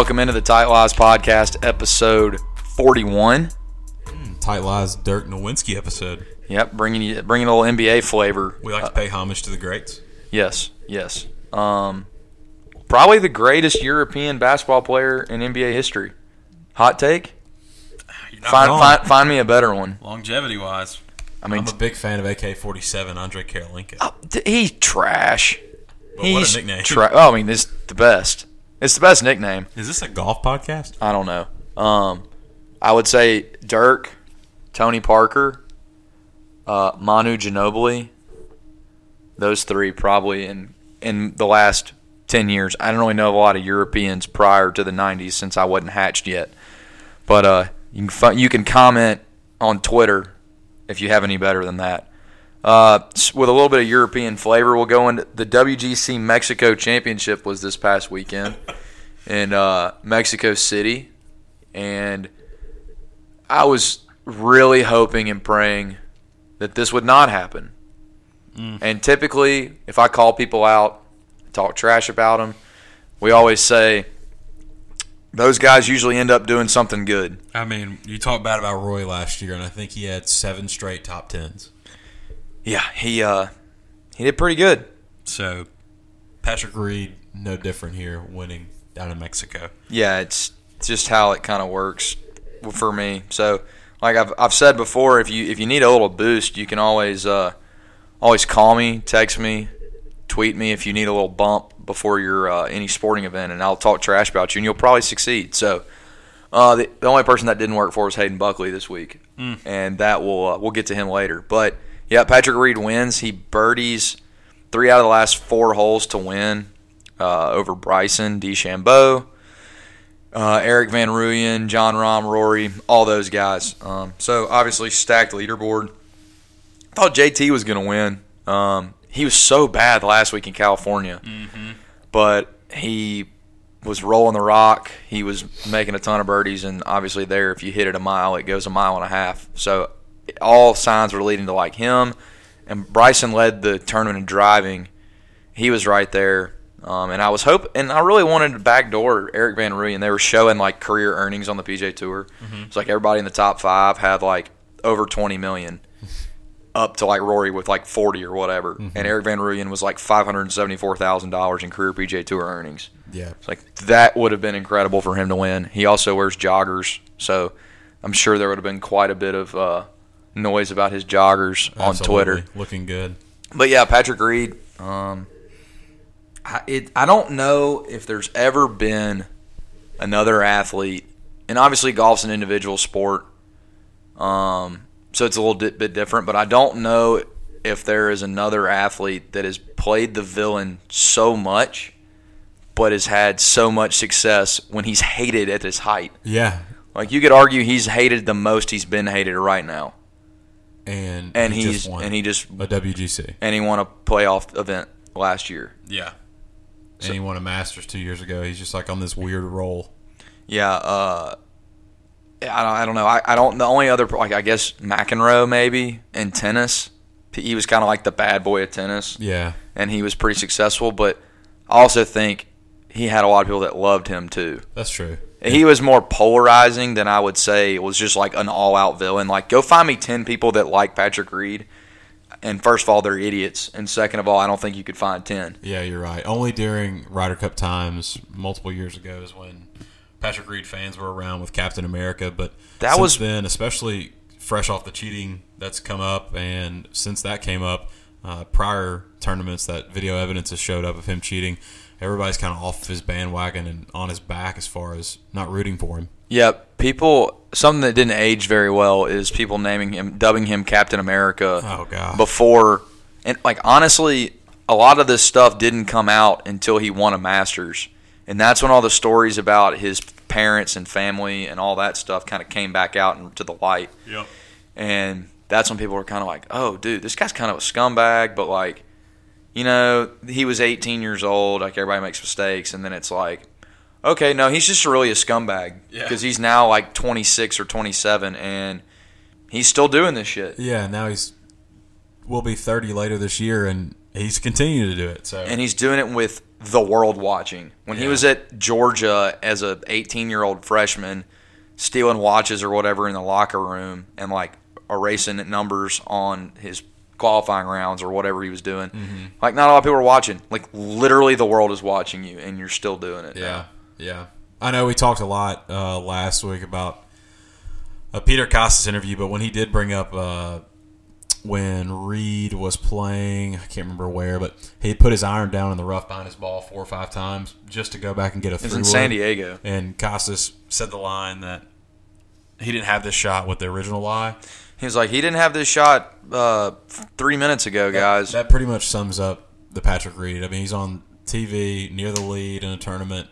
Welcome into the Tight Lies Podcast, episode 41. Tight Lies Dirk Nowitzki episode. Yep, bringing you bringing a little NBA flavor. We like to pay homage to the greats. Yes, yes. Um, probably the greatest European basketball player in NBA history. Hot take? You're not Find, wrong. find, find me a better one. Longevity wise, I mean, I'm a big fan of AK-47, Andre Kirilenko. oh, he's trash. But what he's a nickname! Tra- oh, I mean, it's the best. It's the best nickname. Is this a golf podcast? I don't know. Um, I would say Dirk, Tony Parker, uh, Manu Ginobili. Those three probably in in the last ten years. I don't really know a lot of Europeans prior to the '90s since I wasn't hatched yet. But uh, you can you can comment on Twitter if you have any better than that. Uh, with a little bit of European flavor, we'll go into the WGC Mexico Championship was this past weekend in uh, Mexico City, and I was really hoping and praying that this would not happen. And typically, if I call people out, talk trash about them, we always say those guys usually end up doing something good. I mean, you talked bad about Roy last year, and I think he had seven straight top tens. Yeah, he uh, he did pretty good. So, Patrick Reed, no different here, winning down in Mexico. yeah, it's just how it kind of works for me. So, like I've I've said before, if you if you need a little boost, you can always uh, always call me, text me, tweet me if you need a little bump before your uh, any sporting event, and I'll talk trash about you, and you'll probably succeed. So, uh, the, the only person that didn't work for was Hayden Buckley this week, and that will uh, we'll get to him later. But yeah, Patrick Reed wins. He birdies three out of the last four holes to win uh, over Bryson DeChambeau uh, Erik van Rooyen, Jon Rahm, Rory, all those guys. Um, so obviously stacked leaderboard. I thought JT was going to win. Um, he was so bad last week in California, but he was rolling the rock. He was making a ton of birdies, and obviously there, if you hit it a mile, it goes a mile and a half. So all signs were leading to like him. And Bryson led the tournament in driving. He was right there. Um, and I was hope, and I really wanted to backdoor Erik van Rooyen. They were showing like career earnings on the PGA Tour. It's like everybody in the top five had like over twenty million, up to like Rory with like forty or whatever. And Erik van Rooyen was like five hundred seventy four thousand dollars in career PGA Tour earnings. Yeah. It's like that would have been incredible for him to win. He also wears joggers, so I'm sure there would have been quite a bit of uh, noise about his joggers on Twitter. Looking good. But yeah, Patrick Reed. Um, I, it, I don't know if there's ever been another athlete, and obviously golf's an individual sport, um, so it's a little di- bit different. But I don't know if there is another athlete that has played the villain so much, but has had so much success when he's hated at his height. Yeah. Like you could argue he's hated the most he's been hated right now, And, and he he's just won and he just a WGC. and he won a playoff event last year. Yeah. And he won a Masters two years ago. He's just like on this weird roll. Yeah, uh, I don't, I don't know. I, I don't. The only other, like, I guess McEnroe maybe in tennis. He was kind of like the bad boy of tennis, Yeah. and he was pretty successful. But I also think he had a lot of people that loved him too. That's true. He was more polarizing than I would say it was just like an all-out villain. Like, go find me ten people that like Patrick Reed, and first of all, they're idiots, and second of all, I don't think you could find ten. Yeah, you're right. Only during Ryder Cup times, multiple years ago, is when Patrick Reed fans were around with Captain America. But That since was- then, especially fresh off the cheating that's come up, and since that came up, uh, prior tournaments that video evidence has showed up of him cheating, everybody's kind of off his bandwagon and on his back as far as not rooting for him. Yeah, people. Something that didn't age very well is people naming him, dubbing him Captain America. Oh god. before and like honestly a lot of this stuff didn't come out until he won a masters and that's when all the stories about his parents and family and all that stuff kind of came back out into the light Yep. and that's when people were kind of like oh dude this guy's kind of a scumbag but like you know he was 18 years old like everybody makes mistakes and then it's like okay no he's just really a scumbag Yeah. because he's now like 26 or 27 and he's still doing this shit Yeah. Now he's will be 30 later this year, and he's continuing to do it. So and he's doing it with the world watching. When he was at Georgia as a 18 year old freshman, stealing watches or whatever in the locker room and like erasing numbers on his qualifying rounds or whatever he was doing. Mm-hmm. Like not a lot of people are watching. Like literally, the world is watching you, and you're still doing it. Yeah, yeah. I know we talked a lot uh, last week about a Peter Kostis interview, but when he did bring up uh, when Reed was playing, I can't remember where, but he put his iron down in the rough behind his ball four or five times just to go back and get a three. in San Diego. And Kostis said the line that he didn't have this shot with the original lie. He was like, he didn't have this shot uh, three minutes ago, guys. That pretty much sums up the Patrick Reed. I mean, he's on TV near the lead in a tournament,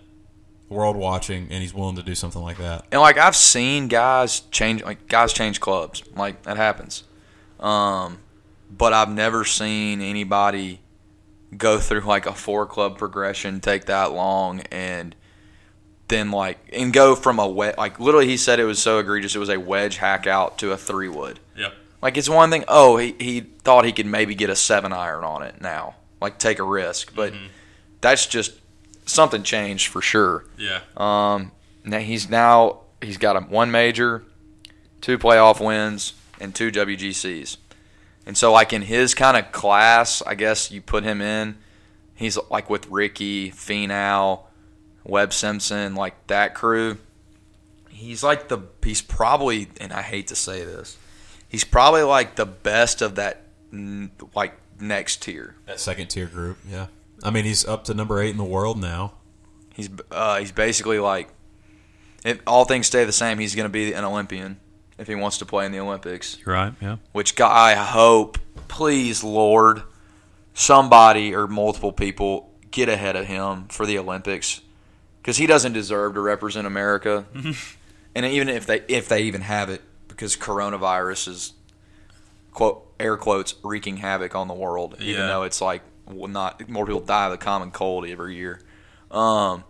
world watching, and he's willing to do something like that. And like I've seen guys change, like guys change clubs, like that happens. Um, but I've never seen anybody go through like a four club progression, take that long, and then like and go from a wedge. Like literally, he said it was so egregious. It was a wedge hack out to a three wood. Yep. Like it's one thing. Oh, he he thought he could maybe get a seven iron on it now, like take a risk, but that's just something changed for sure. Yeah. Um, now he's now he's got a one major, two playoff wins, and two WGCs. And so, like in his kind of class, I guess you put him in. He's like with Rickie, Finau, Webb Simpson, like that crew. He's like the he's probably, and I hate to say this, he's probably like the best of that like next tier. That second tier group, yeah. I mean, he's up to number eight in the world now. He's uh, he's basically like, if all things stay the same, he's going to be an Olympian if he wants to play in the Olympics. You're right, yeah. Which guy, I hope, please, Lord, somebody or multiple people get ahead of him for the Olympics because he doesn't deserve to represent America. and even if they if they even have it, because coronavirus is quote air quotes wreaking havoc on the world, even though it's like well, not more people die of the common cold every year. Um,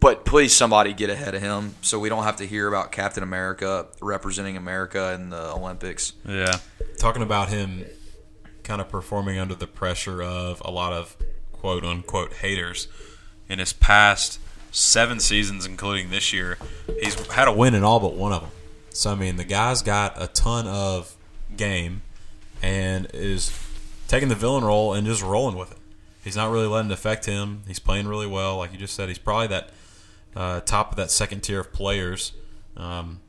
but please, somebody get ahead of him so we don't have to hear about Captain America representing America in the Olympics. Yeah. Talking about him kind of performing under the pressure of a lot of quote unquote haters in his past seven seasons, including this year, he's had a win in all but one of them. So, I mean, the guy's got a ton of game and is taking the villain role and just rolling with it. He's not really letting it affect him. He's playing really well. Like you just said, he's probably that uh, top of that second tier of players. Um,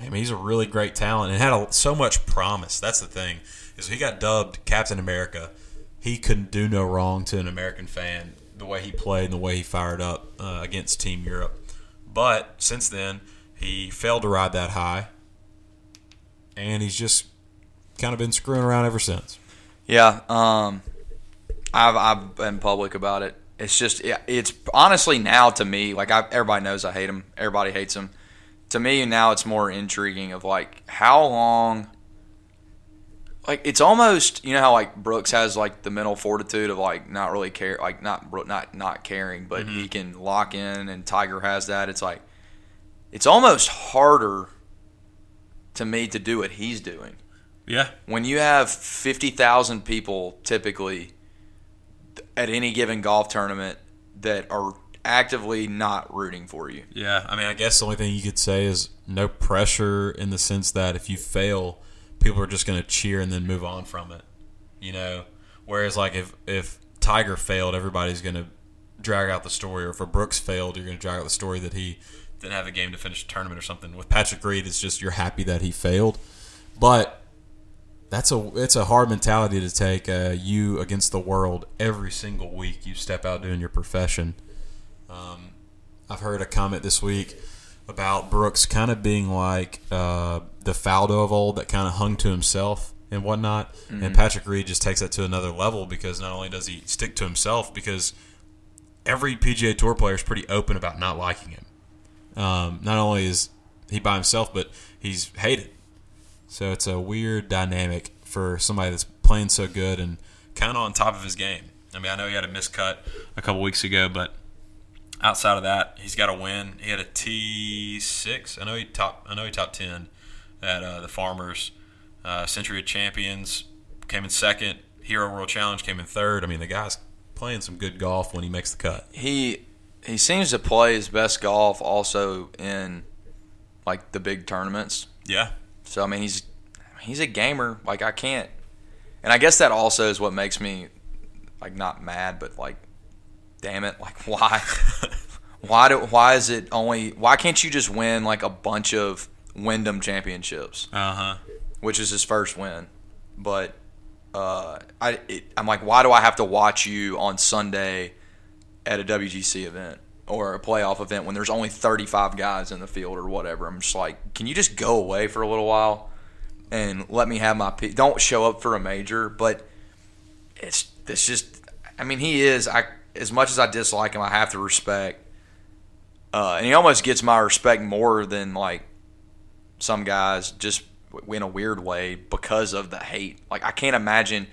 I mean, he's a really great talent and had a, so much promise. That's the thing is he got dubbed Captain America. He couldn't do no wrong to an American fan the way he played and the way he fired up uh, against Team Europe. But since then, he failed to ride that high, and he's just kind of been screwing around ever since. Yeah, um, I've I've been public about it. It's just it's honestly now to me like I, everybody knows I hate him. Everybody hates him. To me now it's more intriguing of like how long. Like it's almost you know how like Brooks has like the mental fortitude of like not really care like not Bro- not not caring but he mm-hmm. can lock in and Tiger has that. It's like it's almost harder to me to do what he's doing Yeah, when you have 50,000 people typically at any given golf tournament that are actively not rooting for you. Yeah, I mean, I guess the only thing you could say is no pressure in the sense that if you fail, people are just going to cheer and then move on from it. You know, whereas like if if Tiger failed, everybody's going to drag out the story, or if a Brooks failed, you're going to drag out the story that he didn't have a game to finish a tournament or something. With Patrick Reed, it's just you're happy that he failed, but that's a it's a hard mentality to take. Uh, you against the world every single week you step out doing your profession. Um, I've heard a comment this week about Brooks kind of being like uh, the Faldo of old that kind of hung to himself and whatnot. And Patrick Reed just takes that to another level because not only does he stick to himself, because every PGA Tour player is pretty open about not liking him. Um, not only is he by himself, but he's hated. So it's a weird dynamic for somebody that's playing so good and kind of on top of his game. I mean, I know he had a miscut a couple weeks ago, but outside of that, he's got a win. He had a T six. I know he top. I know he top ten at uh, the Farmers uh, Sentry of Champions. Came in second. Hero World Challenge came in third. I mean, the guy's playing some good golf when he makes the cut. he he seems to play his best golf also in like the big tournaments. Yeah. So I mean, he's he's a gamer. Like I can't, and I guess that also is what makes me like not mad, but like, damn it, like why, why do why is it only why can't you just win like a bunch of Wyndham championships, Uh huh. which is his first win, but uh, I it, I'm like, why do I have to watch you on Sunday at a WGC event? Or a playoff event when there's only 35 guys in the field or whatever. I'm just like, can you just go away for a little while? and let me have my pick. Don't show up for a major, but it's it's just. I mean, he is. I as much as I dislike him, I have to respect. Uh, and he almost gets my respect more than like some guys, just in a weird way because of the hate. Like I can't imagine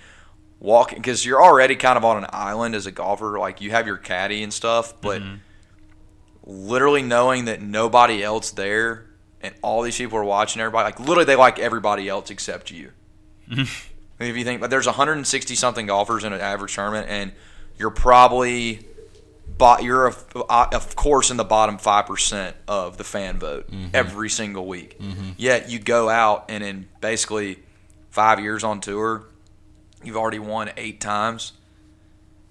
walking because you're already kind of on an island as a golfer. Like you have your caddy and stuff, but mm-hmm. literally knowing that nobody else there and all these people are watching everybody like literally they like everybody else except you if you think but there's 160 something golfers in an average tournament and you're probably but you're of, uh, of course in the bottom 5% of the fan vote mm-hmm. every single week mm-hmm. yet you go out and in basically five years on tour you've already won eight times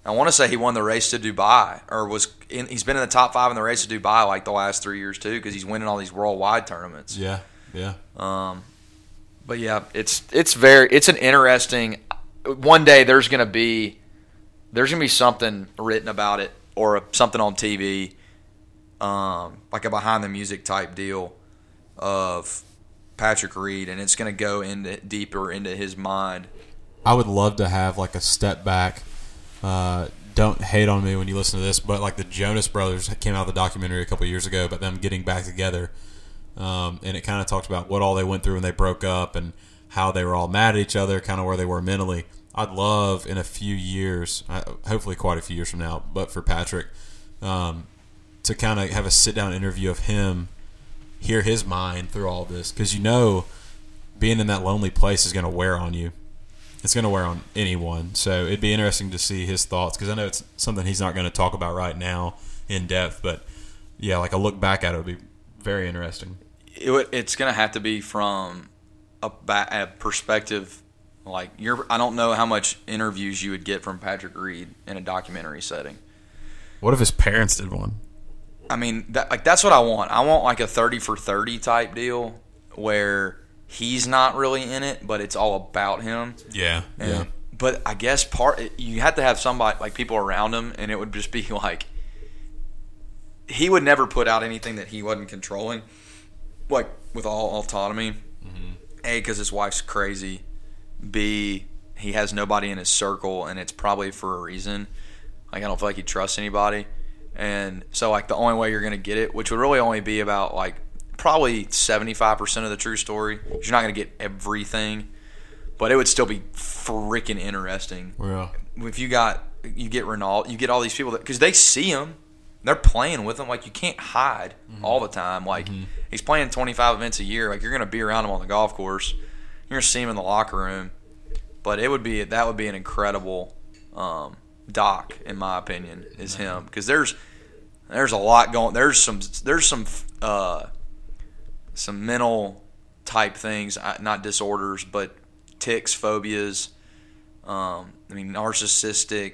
I want to say he won the race to Dubai, or was in, he's been in the top five in the race to Dubai like the last three years too, because he's winning all these worldwide tournaments. Yeah. Yeah. Um, but yeah, it's it's very it's an interesting. One day there's gonna be there's gonna be something written about it or something on TV, um, like a behind the music type deal of Patrick Reed, and it's gonna go into deeper into his mind. I would love to have like a step back. Uh, don't hate on me when you listen to this, but like the Jonas Brothers came out with a documentary a couple years ago about them getting back together, um, and it kind of talked about what all they went through when they broke up and how they were all mad at each other, kind of where they were mentally. I'd love in a few years, uh, hopefully quite a few years from now, but for Patrick, um, to kind of have a sit down interview of him, hear his mind through all this, because you know, being in that lonely place is going to wear on you it's going to wear on anyone. So it'd be interesting to see his thoughts because I know it's something he's not going to talk about right now in depth. But yeah, like a look back at it would be very interesting. it, it's going to have to be from a, a perspective like you're I don't know how much interviews you would get from Patrick Reed in a documentary setting. What if his parents did one? I mean, that, like that's what I want. I want like a 30 for 30 type deal where he's not really in it, but it's all about him. Yeah, And, yeah, But I guess part you have to have somebody like people around him, and it would just be like he would never put out anything that he wasn't controlling, like with all autonomy. Mm-hmm. A because his wife's crazy. B he has nobody in his circle, and it's probably for a reason. Like I don't feel like he trusts anybody, and so like the only way you're gonna get it, which would really only be about like probably seventy five percent of the true story. You're not gonna get everything, but it would still be freaking interesting yeah. if you got you get Ronaldo, you get all these people that because they see him, they're playing with him. Like you can't hide mm-hmm. all the time. Like mm-hmm. he's playing 25 events a year. Like you're gonna be around him on the golf course. You're gonna see him in the locker room. But it would be that would be an incredible um, doc, in my opinion, is him because there's there's a lot going. There's some there's some uh, some mental type things, not disorders, but tics, phobias. Um, I mean, narcissistic,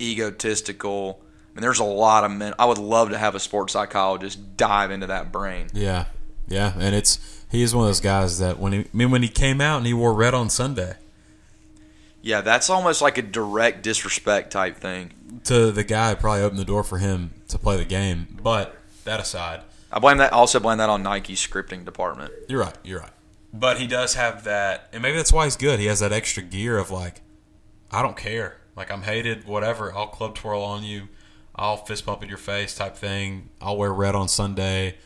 egotistical. I mean, there's a lot of men. I would love to have a sports psychologist dive into that brain. Yeah, yeah, and it's he is one of those guys that when he I mean when he came out and he wore red on Sunday Yeah, that's almost like a direct disrespect type thing. to the guy who probably opened the door for him to play the game. But that aside, I blame that. Also blame that on Nike's scripting department. you're right, you're right. But he does have that, and maybe that's why he's good. He has that extra gear of like, I don't care, like I'm hated, whatever. I'll club twirl on you, I'll fist bump in your face type thing. I'll wear red on Sunday.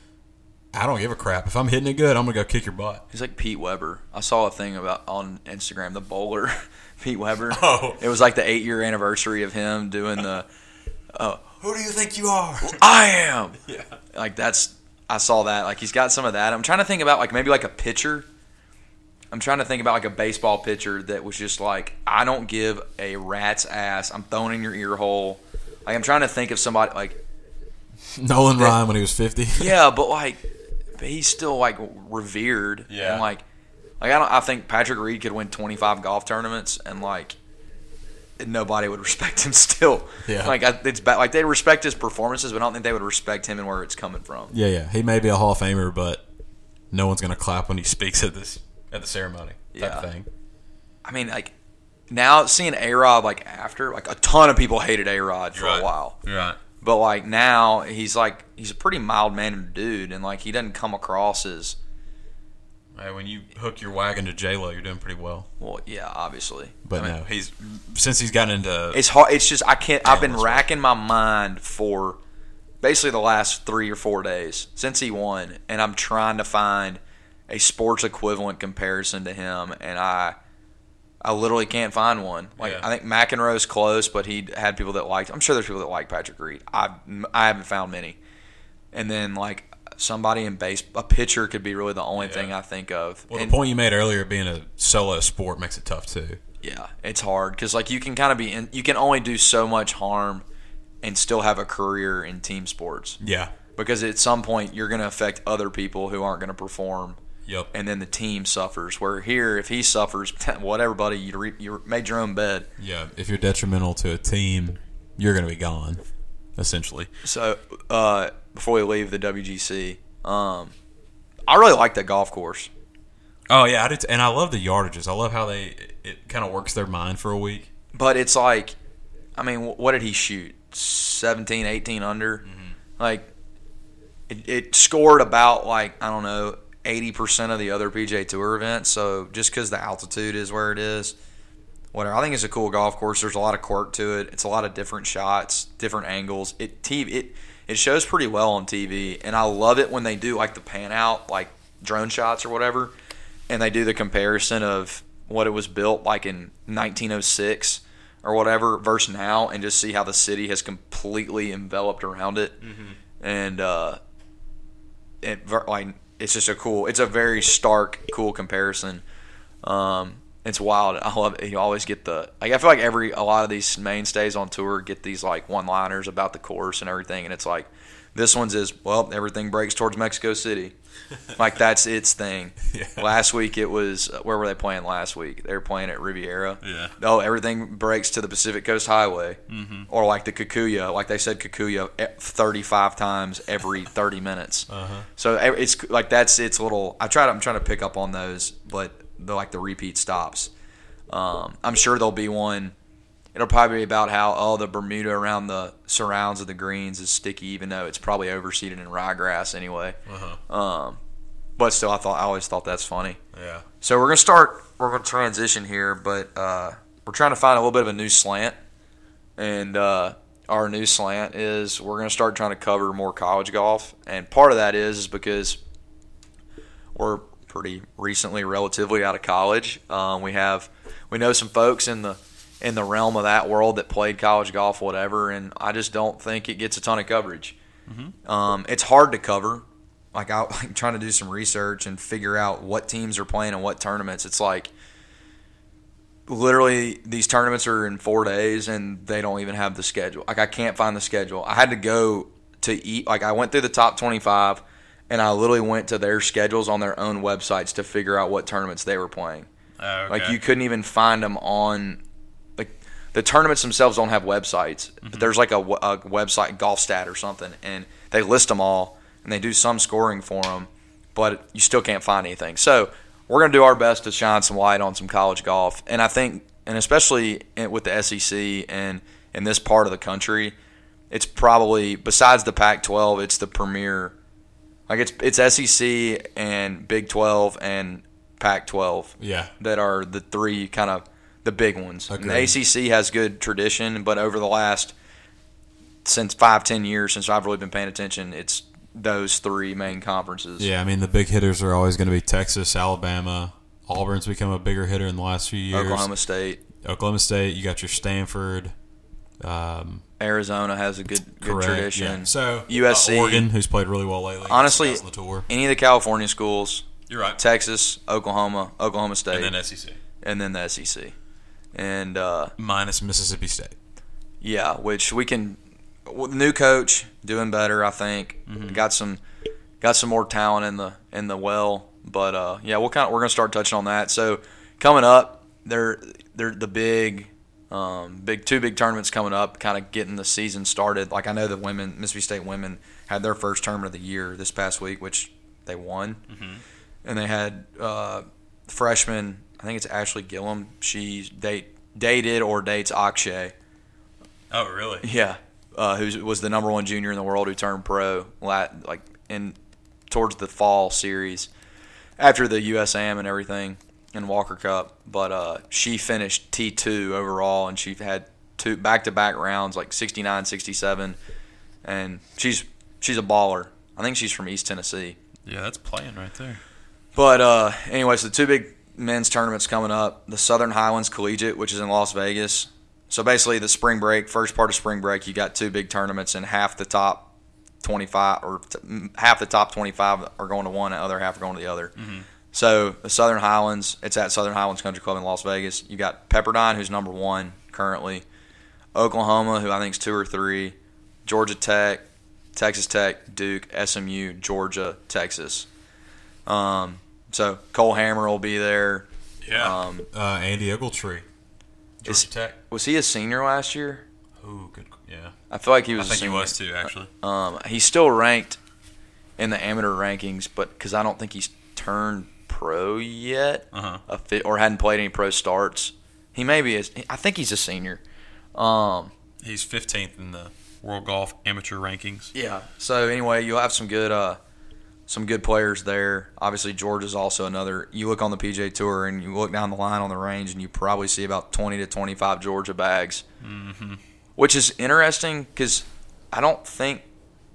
I don't give a crap if I'm hitting it good. I'm gonna go kick your butt. He's like Pete Weber. I saw a thing about on Instagram, the bowler, Pete Weber. Oh. It was like the eight year anniversary of him doing the uh, Who do you think you are? I am. Yeah. Like that's I saw that. Like he's got some of that. I'm trying to think about like maybe like a pitcher. I'm trying to think about like a baseball pitcher that was just like, I don't give a rat's ass. I'm throwing in your ear hole. Like I'm trying to think of somebody like Nolan Ryan when he was 50. yeah, but like but he's still like revered. Yeah. And like like I don't I think Patrick Reed could win 25 golf tournaments and like nobody would respect him still. Yeah. Like I, it's bad. Like they respect his performances, but I don't think they would respect him and where it's coming from. Yeah, yeah. He may be a Hall of Famer, but no one's gonna clap when he speaks at this at the ceremony. Type Yeah. thing. I mean, like now seeing A Rod like after like a ton of people hated A Rod for a while, Right. But like now he's like he's a pretty mild mannered dude, and like he doesn't come across as Hey, when you hook your wagon to J Lo, you're doing pretty well. well, yeah, obviously. But I mean, no, he's since he's gotten into it's hard. It's just I can't. I've been Dallas, right. racking my mind for basically the last three or four days since he won, and I'm trying to find a sports equivalent comparison to him, and I. I literally can't find one. Like Yeah. I think McEnroe's close, but he had people that liked. I'm sure there's people that like Patrick Reed. I I haven't found many. And then like somebody in base, a pitcher could be really the only Yeah. thing I think of. well, And- the point you made earlier, being a solo sport makes it tough too. yeah, it's hard because like you can kind of be in, you can only do so much harm and still have a career in team sports Yeah. because at some point you're going to affect other people who aren't going to perform Yep. and then the team suffers where here if he suffers whatever buddy you re, you made your own bed Yeah. If you're detrimental to a team, you're gonna be gone. Essentially. so uh, before we leave the WGC um, I really like that golf course Oh yeah, I did, and I love the yardages. I love how they it kind of works their mind for a week. but it's like I mean what did he shoot 17 18 under like it, it scored about like I don't know 80% of the other PGA Tour events. So just cuz the altitude is where it is whatever. I think it's a cool golf course. There's a lot of quirk to it. It's a lot of different shots different angles. It TV it it shows pretty well on TV and I love it when they do like the pan out like drone shots or whatever and they do the comparison of what it was built like in 1906 or whatever versus now and just see how the city has completely enveloped around it. And uh it like it's just a cool it's a very stark cool comparison. Um it's wild. I love it you always get the like i feel like every a lot of these mainstays on tour get these like one liners about the course and everything and it's like this one's is well everything breaks towards mexico city like that's its thing Yeah. last week it was where were they playing last week they were playing at riviera Yeah. oh everything breaks to the pacific coast highway mm-hmm. or like the kikuyu like they said kikuyu e- 35 times every 30 minutes Uh-huh. so it's like that's its little i try to i'm trying to pick up on those but the like the repeat stops um, i'm sure there'll be one it'll probably be about how oh the bermuda around the surrounds of the greens is sticky even though it's probably overseeded in ryegrass anyway Uh-huh. um, but still i thought i always thought that's funny Yeah. so we're gonna start. We're gonna transition here, but uh, we're trying to find a little bit of a new slant, and uh, our new slant is we're gonna start trying to cover more college golf, and part of that is, is because we're pretty recently, relatively out of college. Um, we have we know some folks in the in the realm of that world that played college golf, whatever, and I just don't think it gets a ton of coverage. Um, it's hard to cover. Like I like trying to do some research and figure out what teams are playing and what tournaments. It's like literally these tournaments are in four days and they don't even have the schedule. Like I can't find the schedule. I had to go to eat. Like I went through the top twenty-five and I literally went to their schedules on their own websites to figure out what tournaments they were playing. Like you couldn't even find them on the tournaments themselves don't have websites. But there's like a website, GolfStat or something, and they list them all and they do some scoring for them, but you still can't find anything. So we're gonna do our best to shine some light on some college golf, and I think, and especially with the SEC and in this part of the country, it's probably besides the Pac-12, it's the premier. Like it's it's SEC and Big 12 and Pac-12 Yeah. that are the three kind of the big ones. And the ACC has good tradition, but over the last since five ten years since I've really been paying attention, it's those three main conferences. Yeah, I mean the big hitters are always going to be Texas, Alabama. Auburn's become a bigger hitter in the last few years. Oklahoma State, Oklahoma State. You got your Stanford. Um, Arizona has a good good correct. tradition. Yeah. So USC. uh, Oregon, who's played really well lately. Honestly, on the tour. Any of the California schools, You're right. Texas, Oklahoma, Oklahoma State, And then SEC. and then the SEC. And uh, Minus Mississippi State. yeah, which we can. With the new coach doing better, I think. Got some, got some more talent in the in the well. But uh, yeah, we'll kind of, we're gonna start touching on that. So coming up, they're they're the big, um, big two big tournaments coming up, kind of getting the season started. Like I know the women, Mississippi State women had their first tournament of the year this past week, which they won, and they had uh, freshman. I think it's Ashley Gillum. She date dated or dates Akshay. Oh, really? Yeah, uh, who was the number one junior in the world who turned pro like in towards the fall series after the USAM and everything in Walker Cup. But uh, she finished T two overall, and she had two back to back rounds like 69, 67, and she's she's a baller. I think she's from East Tennessee. Yeah, that's playing right there. But uh, anyways, the two big men's tournaments coming up: the Southern Highlands Collegiate, which is in Las Vegas. So basically, the spring break, first part of spring break, you got two big tournaments, and half the top twenty-five or t- half the top twenty-five are going to one, and the other half are going to the other. So the Southern Highlands, it's at Southern Highlands Country Club in Las Vegas. You got Pepperdine, who's number one currently, Oklahoma, who I think is two or three, Georgia Tech, Texas Tech, Duke, SMU, Georgia, Texas. Um, so Cole Hammer will be there. Yeah. Um, uh, Andy Ogletree. Georgia Is- Tech. was he a senior last year? Ooh, good. Yeah. I feel like he I was. a think he was too, actually. Um, he's still ranked in the amateur rankings, but because I don't think he's turned pro yet, Uh huh. a fit, or hadn't played any pro starts. He maybe is. I think he's a senior. Um, He's 15th in the World Golf Amateur rankings. yeah. So anyway, you'll have some good, uh, some good players there. Obviously, Georgia's also another. You look on the PGA Tour and you look down the line on the range, and you probably see about twenty to twenty-five Georgia bags, Mm-hmm. which is interesting because I don't think.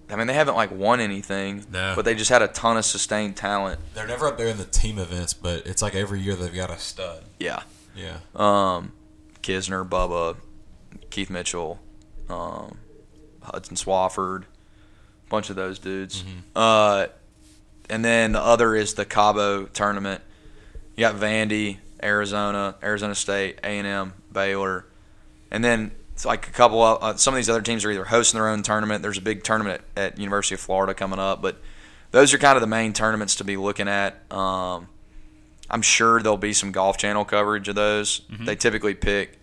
I mean, they haven't like won anything, No. but they just had a ton of sustained talent. They're never up there in the team events, but it's like every year they've got a stud. Yeah. Yeah. Um, Kisner, Bubba, Keith Mitchell, um, Hudson Swafford, a bunch of those dudes. Uh, and then the other is the Cabo tournament. You got Vandy, Arizona, Arizona State, A and M, Baylor, and then it's like a couple of uh, some of these other teams are either hosting their own tournament. There's a big tournament at, at University of Florida coming up, but those are kind of the main tournaments to be looking at. Um, I'm sure there'll be some Golf Channel coverage of those. They typically pick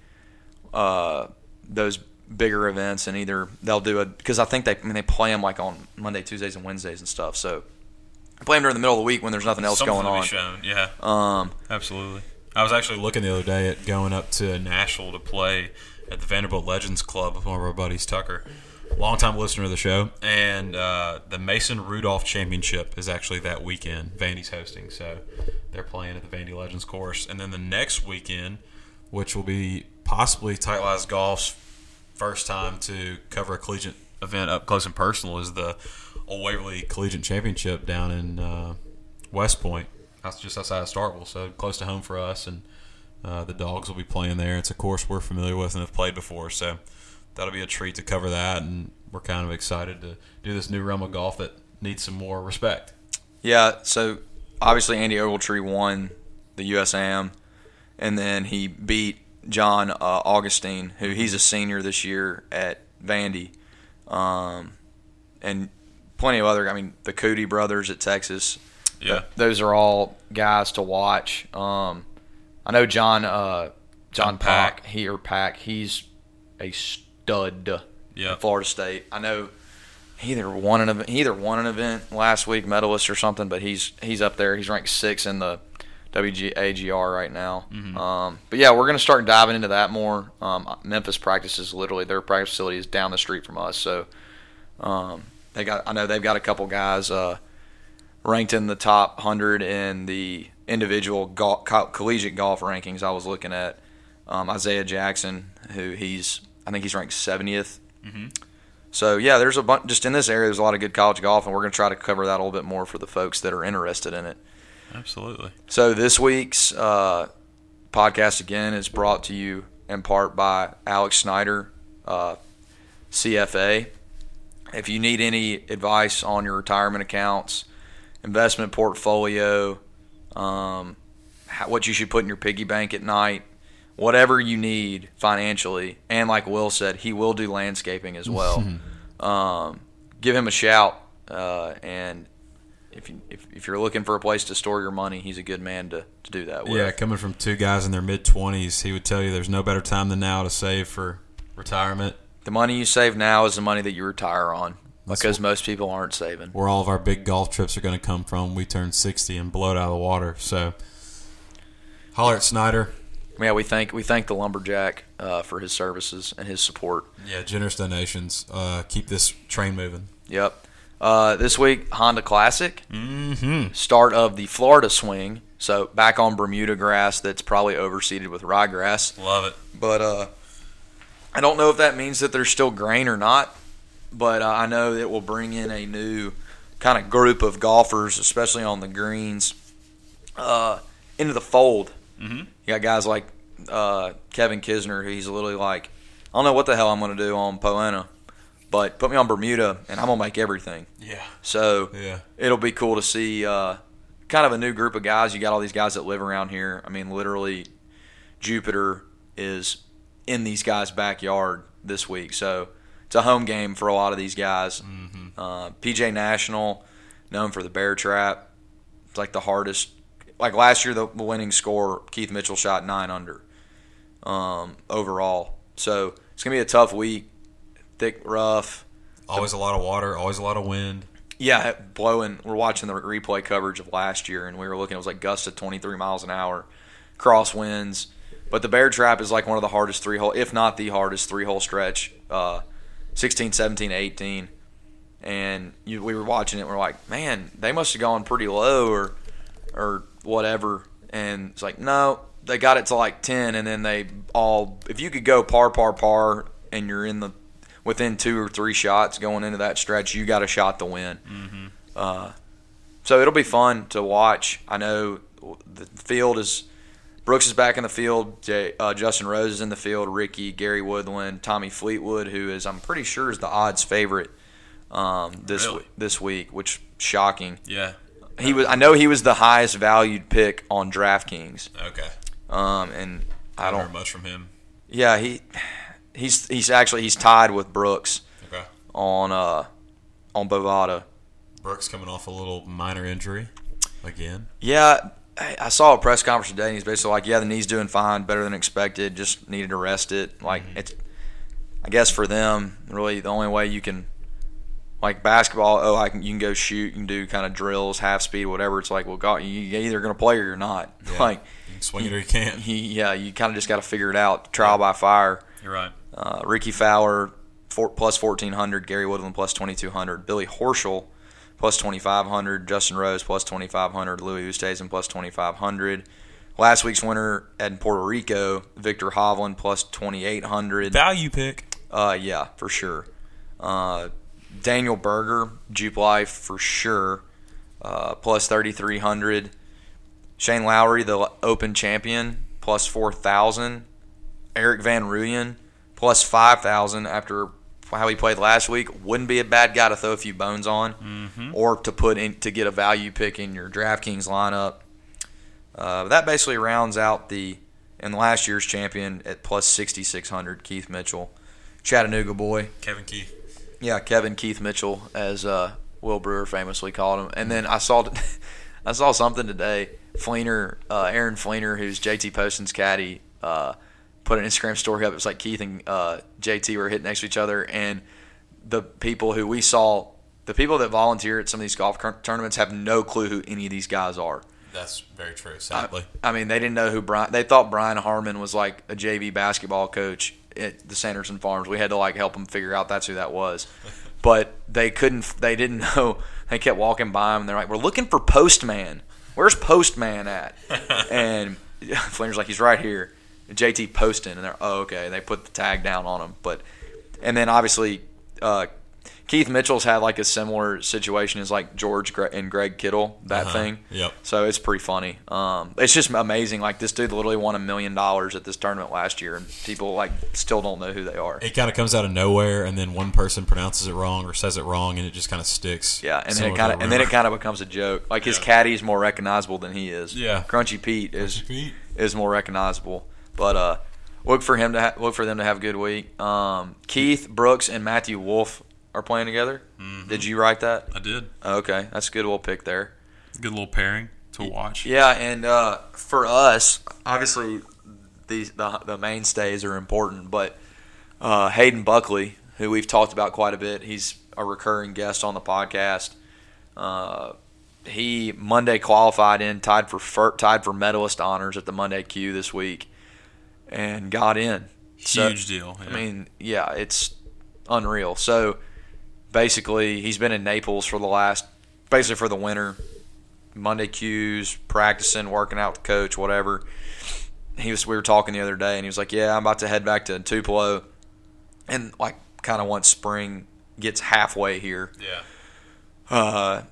uh, those bigger events and either they'll do it because I think they I mean they play them like on Monday, Tuesdays, and Wednesdays and stuff. So play them during the middle of the week when there's nothing else Something going on. shown. Yeah. Um, Absolutely. I was actually looking the other day at going up to Nashville to play at the Vanderbilt Legends Club with one of our buddies, Tucker, longtime listener of the show. And uh, the Mason Rudolph Championship is actually that weekend. Vandy's hosting, so they're playing at the Vandy Legends course. And then the next weekend, which will be possibly Tight Lies Golf's first time to cover a collegiate event up close and personal, is the Old Waverly Collegiate Championship down in uh, West Point. That's just outside of Starkville, so close to home for us. And uh, the dogs will be playing there. It's a course we're familiar with and have played before, so that'll be a treat to cover that. And we're kind of excited to do this new realm of golf that needs some more respect. yeah, so obviously Andy Ogletree won the USAM, and then he beat John uh, Augustine, who he's a senior this year at Vandy, um, and plenty of other. I mean, the Coody brothers at Texas. Yeah. those are all guys to watch. Um, I know John uh, John Pak. here. Pak, he's a stud. Yeah. Florida State. I know he either won an event, he either won an event last week, medalist or something, but he's he's up there. He's ranked six in the WGAGR right now. Um, but yeah, we're gonna start diving into that more. Um, Memphis practices literally their practice facility is down the street from us, so um, they got I know they've got a couple guys uh, ranked in the top hundred in the individual golf, co- collegiate golf rankings. I was looking at um, Isaiah Jackson, who he's I think he's ranked 70th. So yeah, there's a bunch just in this area. There's a lot of good college golf, and we're going to try to cover that a little bit more for the folks that are interested in it. Absolutely. So this week's uh, podcast again is brought to you in part by Alex Snyder, uh, CFA. If you need any advice on your retirement accounts, investment portfolio, um, how, what you should put in your piggy bank at night, whatever you need financially. And like Will said, he will do landscaping as well. um, give him a shout, uh, and if, you, if if you're looking for a place to store your money, he's a good man to, to do that with. Yeah, coming from two guys in their mid twenties, he would tell you there's no better time than now to save for retirement. The money you save now is the money that you retire on That's because wh- most people aren't saving. Where all of our big golf trips are going to come from. We turn sixty and blow it out of the water. So, holler at Snyder. Yeah, we thank we thank the lumberjack uh, for his services and his support. Yeah, generous donations. Uh, keep this train moving. Yep. Uh, this week, Honda Classic, Mm-hmm. start of the Florida swing. So back on Bermuda grass that's probably overseeded with ryegrass. Love it. But uh, I don't know if that means that there's still grain or not. But uh, I know it will bring in a new kind of group of golfers, especially on the greens, uh, into the fold. Mhm. You got guys like uh, Kevin Kisner, who's literally like, I don't know what the hell I'm going to do on Poena, but put me on Bermuda and I'm to make everything. Yeah. So Yeah. it'll be cool to see uh, kind of a new group of guys. You got all these guys that live around here. I mean, literally, Jupiter is in these guys' backyard this week, so it's a home game for a lot of these guys. Mm-hmm. Uh, PGA National, known for the bear trap, it's like the hardest. Like last year, the winning score, Keith Mitchell shot nine under um, overall. So it's gonna be a tough week, thick, rough. Always a lot of water. Always a lot of wind. Yeah, blowing. We're watching the replay coverage of last year, and we were looking. It was like gusts of 23 miles an hour, crosswinds. But the bear trap is like one of the hardest three hole, if not the hardest three hole stretch. Uh, 16, 17, 18, and you, we were watching it. and We're like, man, they must have gone pretty low or or whatever. And it's like, no, they got it to like 10, and then they all. If you could go par, par, par, and you're in the within two or three shots going into that stretch, you got a shot to win. Mm-hmm. Uh, so it'll be fun to watch. I know the field is Brooks is back in the field. Jay, uh, Justin Rose is in the field. Rickie, Gary Woodland, Tommy Fleetwood, who is I'm pretty sure is the odds favorite um, this Really? this week, which shocking. Yeah. He was I know he was the highest valued pick on DraftKings, Okay. um, and I don't. hear much from him. Yeah, he he's he's actually he's tied with Brooks Okay. on uh, on Bovada. Brooks coming off a little minor injury again. Yeah, I I saw a press conference today, and he's basically like, "Yeah, the knee's doing fine, better than expected. Just needed to rest it." Like it's, I guess for them, really the only way you can, like basketball. Oh, I can you can go shoot, you can do kind of drills, half speed, whatever. It's like, well, God, you you're either gonna play or you're not. Yeah. Like, You can swing it or you can't. he, yeah, you kind of just got to figure it out, trial by fire. You're right. Uh, Rickie Fowler four, plus fourteen hundred, Gary Woodland plus twenty two hundred, Billy Horschel plus twenty five hundred, Justin Rose plus twenty five hundred, Louis Oosthuizen plus twenty five hundred. Last week's winner at Puerto Rico, Viktor Hovland plus twenty eight hundred. Value pick. Uh, yeah, for sure. Uh, Daniel Berger, Jupe Life for sure, uh, plus thirty three hundred. Shane Lowry, the Open champion, plus four thousand. Erik van Rooyen, plus five thousand after how he played last week. Wouldn't be a bad guy to throw a few bones on, Mm-hmm. or to put in to get a value pick in your DraftKings lineup. Uh, that basically rounds out the and last year's champion at plus sixty six hundred, Keith Mitchell, Chattanooga boy. Kevin Keith. Yeah, Kevin Keith Mitchell, as uh, Will Brewer famously called him. And then I saw, I saw something today. Flener, uh, Aaron Flener, who's JT Poston's caddy, uh, put an Instagram story up. It was like Keith and uh, JT were hitting next to each other, and the people who we saw, the people that volunteer at some of these golf tournaments, have no clue who any of these guys are. That's very true. Sadly. I mean, they didn't know who Brian. They thought Brian Harman was like a JV basketball coach at the Sanderson Farms. We had to like help them figure out that's who that was, but they couldn't. They didn't know. They kept walking by him. And they're like, "We're looking for Postman. Where's Postman at?" and Flander's like, "He's right here." JT Poston, and they're oh okay. They put the tag down on him, but and then obviously uh, Keith Mitchell's had like a similar situation as like George and Greg Kittle that Uh-huh. thing. Yep. So it's pretty funny. Um, it's just amazing. Like this dude literally won a million dollars at this tournament last year, and people like still don't know who they are. It kind of comes out of nowhere, and then one person pronounces it wrong or says it wrong, and it just kind of sticks. Yeah, and then it kind of and then it kind of becomes a joke. Like his Yeah. caddy is more recognizable than he is. Yeah. Crunchy Pete is Pete. is more recognizable. But uh, look for him to ha- look for them to have a good week. Um, Keith Brooks and Matthew Wolff are playing together. Mm-hmm. Did you write that? I did. Okay, that's a good little pick there. Good little pairing to watch. Yeah, and uh, for us, obviously, these the, the mainstays are important, but uh, Hayden Buckley, who we've talked about quite a bit, he's a recurring guest on the podcast. Uh, he Monday qualified in, tied for tied for medalist honors at the Monday Q this week, and got in. So- Huge deal. I mean, yeah, it's unreal. So basically, he's been in Naples for the last, basically for the winter. Monday cues, practicing, working out with the coach, whatever. He was. We were talking the other day, and he was like, "Yeah, I'm about to head back to Tupelo, and like, kind of once spring gets halfway here, Yeah. uh,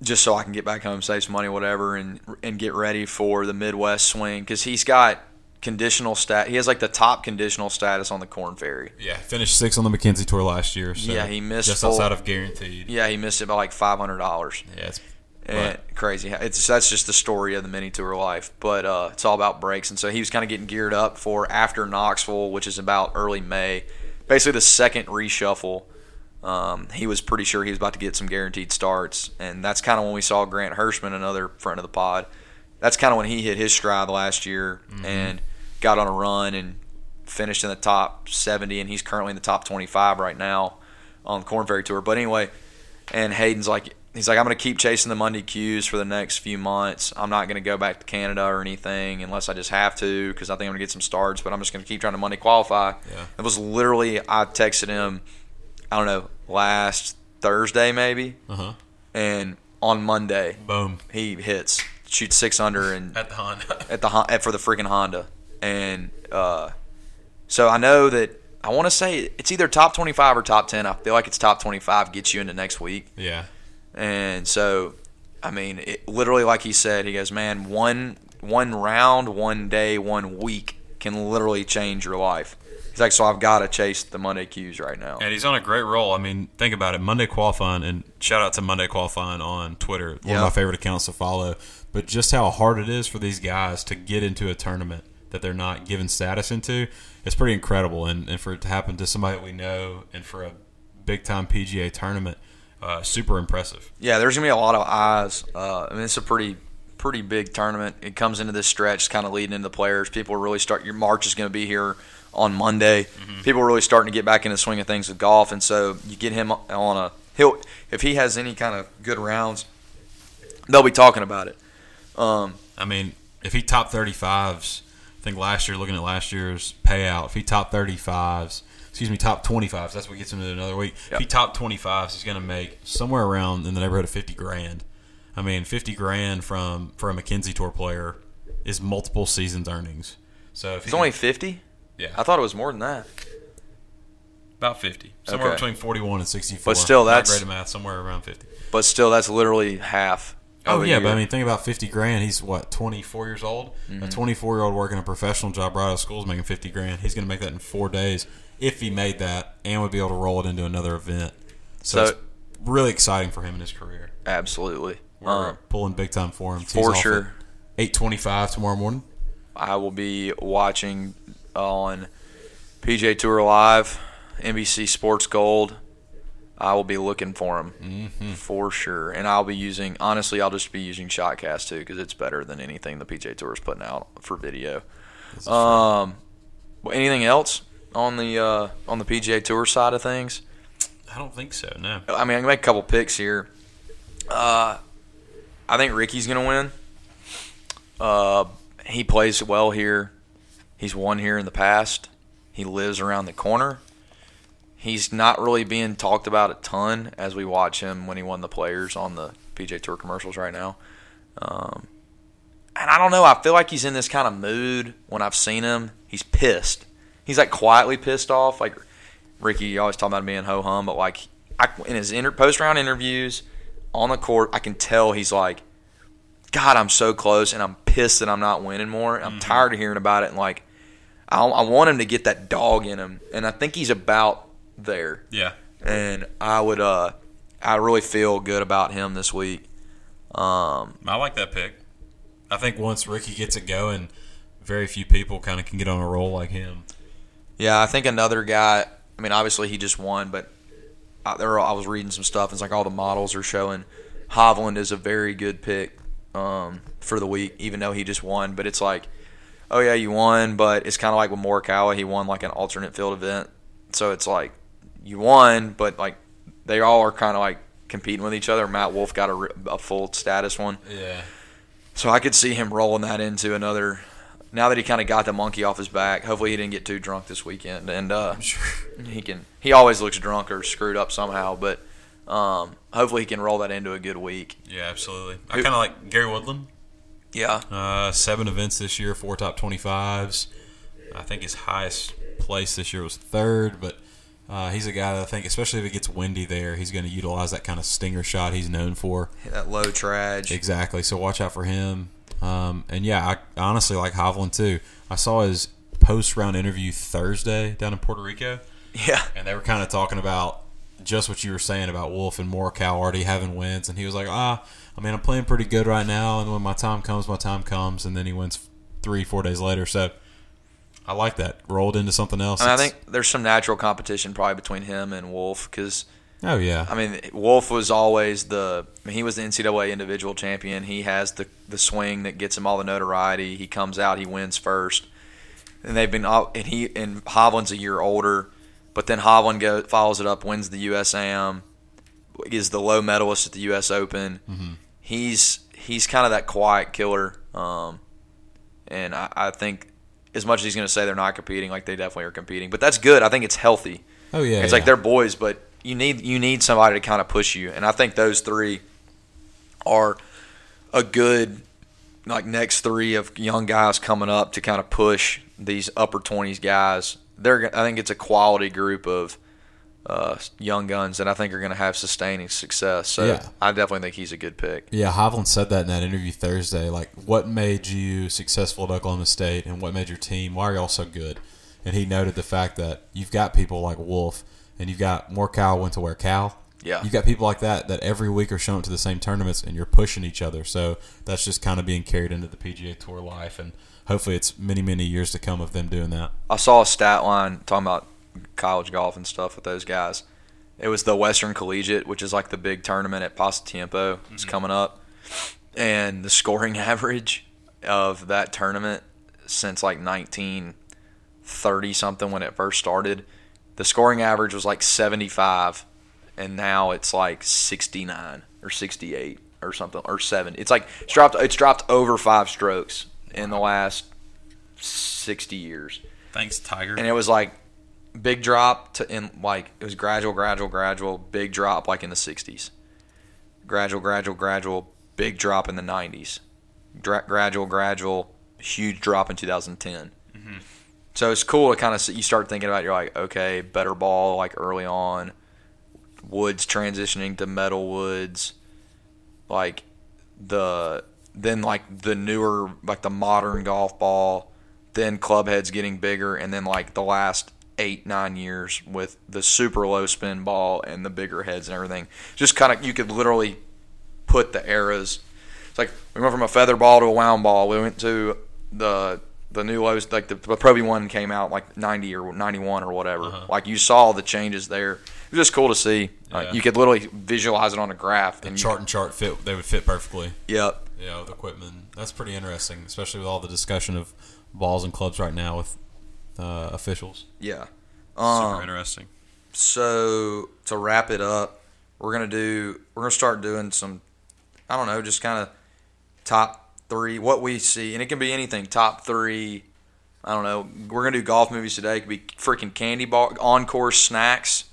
just so I can get back home, save some money, whatever, and and get ready for the Midwest swing because he's got conditional stat. He has like the top conditional status on the Corn Ferry. Yeah. Finished sixth on the Mackenzie Tour last year. So Yeah, he missed just full- outside of guaranteed. Yeah, he missed it by like five hundred dollars. Yeah. It's, And crazy. It's that's just the story of the mini tour life. But uh, it's all about breaks, and so he was kind of getting geared up for after Knoxville, which is about early May, basically the second reshuffle. Um, he was pretty sure he was about to get some guaranteed starts, and that's kind of when we saw Grant Hirschman, another friend of the pod. That's kind of when he hit his stride last year and got on a run and finished in the top 70, and he's currently in the top 25 right now on the Corn Ferry Tour. But anyway, and Hayden's like, he's like, I'm going to keep chasing the Monday cues for the next few months. I'm not going to go back to Canada or anything unless I just have to because I think I'm going to get some starts. But I'm just going to keep trying to Monday qualify. Yeah. It was literally I texted him, I don't know, last Thursday maybe, uh huh. and on Monday Boom. he hits, shoots six under and At the Honda. at the at, for the freaking Honda, and uh, so I know that I want to say it's either top 25 or top 10. I feel like it's top 25 gets you into next week. yeah. And so, I mean, it, literally, like he said, he goes, "Man, one one round, one day, one week can literally change your life." He's like, "So I've got to chase the Monday cues right now." And he's on a great roll. I mean, think about it. Monday qualifying, and shout out to Monday qualifying on Twitter, one Yeah. of my favorite accounts to follow. But just how hard it is for these guys to get into a tournament that they're not given status into, it's pretty incredible. And, and for it to happen to somebody that we know, and for a big time PGA tournament, uh, super impressive. Yeah, there's gonna be a lot of eyes. Uh, I mean, it's a pretty pretty big tournament. It comes into this stretch, kind of leading into the players. People really start. Your March is going to be here on Monday. People are really starting to get back in the swing of things with golf, and so you get him on a he'll if he has any kind of good rounds, they'll be talking about it. Um, I mean, if he top 35s, I think last year, looking at last year's payout, if he top 35s, excuse me, top 25s, that's what gets him to another week. Yep. If he top 25s, he's going to make somewhere around in the neighborhood of 50 grand. I mean, 50 grand from for a Mackenzie Tour player is multiple seasons earnings. So if it's he- only fifty. Yeah, I thought it was more than that. about 50, somewhere Okay. between 41 and 64. But still, Not that's- great at math. Somewhere around 50. But still, that's literally half. Oh a yeah, but. I mean, think about fifty grand. He's what twenty four years old. Mm-hmm. A twenty four year old working a professional job right out of school is making fifty grand. He's going to make that in four days if he made that, and would be able to roll it into another event. So, So- it's really exciting for him in his career. absolutely. We're Um, pulling big time for him. for sure. Eight twenty five tomorrow morning. I will be watching on PGA Tour Live, NBC Sports Gold. I will be looking for him Mm-hmm. for sure, and I'll be using. Honestly, I'll just be using Shotcast too because it's better than anything the PGA Tour is putting out for video. Um, well, anything else on the uh, on the PGA Tour side of things? I don't think so. No. I mean, I can make a couple picks here. Uh, I think Rickie's going to win. Uh, he plays well here. He's won here in the past. He lives around the corner. He's not really being talked about a ton as we watch him when he won the players on the PGA Tour commercials right now. Um, and I don't know. I feel like he's in this kind of mood when I've seen him. He's pissed. He's like quietly pissed off. Like Rickie, you always talk about him being ho hum, but like I, in his inter, post round interviews on the court, I can tell he's like, God, I'm so close, and I'm pissed that I'm not winning more. I'm tired of hearing about it, and like, I, I want him to get that dog in him, and I think he's about there. Yeah. And I would, uh, I really feel good about him this week. Um, I like that pick. I think once Rickie gets it going, very few people kind of can get on a roll like him. Yeah, I think another guy. I mean, obviously he just won, but I, there I was reading some stuff. And It's like all the models are showing Hovland is a very good pick um, for the week, even though he just won. But it's like, oh yeah, you won, but it's kind of like with Morikawa, he won like an alternate field event. So it's like you won, but like they all are kind of like competing with each other. Matt Wolff got a, a full status one. Yeah. So I could see him rolling that into another. Now that he kind of got the monkey off his back, hopefully he didn't get too drunk this weekend, and uh, he can. He always looks drunk or screwed up somehow, but um, hopefully he can roll that into a good week. Yeah, absolutely. I kind of like Gary Woodland. Yeah, Uh, seven events this year, four top 25s. I think his highest place this year was third, but uh, he's a guy that I think, especially if it gets windy there, he's going to utilize that kind of stinger shot he's known for. that low trage. Exactly. So watch out for him. Um, and yeah, I honestly like Hovland too. I saw his post round interview Thursday down in Puerto Rico, Yeah, and they were kind of talking about just what you were saying about Wolff and Morikawa already having wins, and he was like, ah, I mean, I'm playing pretty good right now, and when my time comes, my time comes, and then he wins three, four days later. So I like that. Rolled into something else. and I think there's some natural competition probably between him and Wolff because Oh yeah. I mean, Wolff was always the. I mean, he was the NCAA individual champion. He has the the swing that gets him all the notoriety. He comes out, he wins first, and they've been. all- And he and Hovland's a year older, but then Hovland follows it up, wins the USAM, is the low medalist at the U.S. Open. He's he's kind of that quiet killer, um, and I, I think as much as he's going to say they're not competing, like they definitely are competing. But that's good. I think it's healthy. oh yeah. It's yeah. like they're boys, but you need you need somebody to kind of push you, and I think those three are a good like next three of young guys coming up to kind of push these upper twenties guys. They're I think it's a quality group of uh, young guns that I think are going to have sustaining success. So Yeah. I definitely think he's a good pick. Yeah, Hovland said that in that interview Thursday. Like, what made you successful at Oklahoma State, and what made your team? Why are y'all so good? And he noted the fact that you've got people like Wolff, and you've got more Cal went to where Cal. Yeah. You've got people like that that every week are showing up to the same tournaments, and you're pushing each other. So that's just kind of being carried into the PGA Tour life, and hopefully it's many, many years to come of them doing that. I saw a stat line talking about college golf and stuff with those guys. It was the Western Collegiate, which is like the big tournament at Pasatiempo. It's mm-hmm. coming up, and the scoring average of that tournament since like 1930 something when it first started, the scoring average was like 75, and now it's like 69 or 68 or something or seven. It's like it's dropped. It's dropped over five strokes in the last 60 years. Thanks, Tiger. and it was like big drop to in like it was gradual, gradual, gradual, big drop like in the '60s, gradual, gradual, gradual, big drop in the '90s, Dra- gradual, gradual, huge drop in 2010. Mm-hmm. So it's cool to kind of you start thinking about you're like okay, better ball like early on, woods transitioning to metal woods, like the then like the newer like the modern golf ball then club heads getting bigger and then like the last eight nine years with the super low spin ball and the bigger heads and everything. Just kind of you could literally put the eras. It's like we went from a feather ball to a wound ball. We went to the the new lows like the, the pro V1 came out like 90 or 91 or whatever. Uh-huh. Like you saw the changes there. It was just cool to see. Like, Yeah. you could literally visualize it on a graph and you Chart and chart fit, they would fit perfectly. yep Yeah, with equipment. That's pretty interesting, especially with all the discussion of balls and clubs right now with uh, officials. yeah Super um, interesting. So to wrap it up, we're gonna do we're gonna start doing some I don't know, just kind of top three what we see, and it can be anything. Top three. I don't know. We're gonna do golf movies today. It could be freaking candy bar, on course snacks.